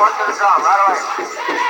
Work to the drum, right away.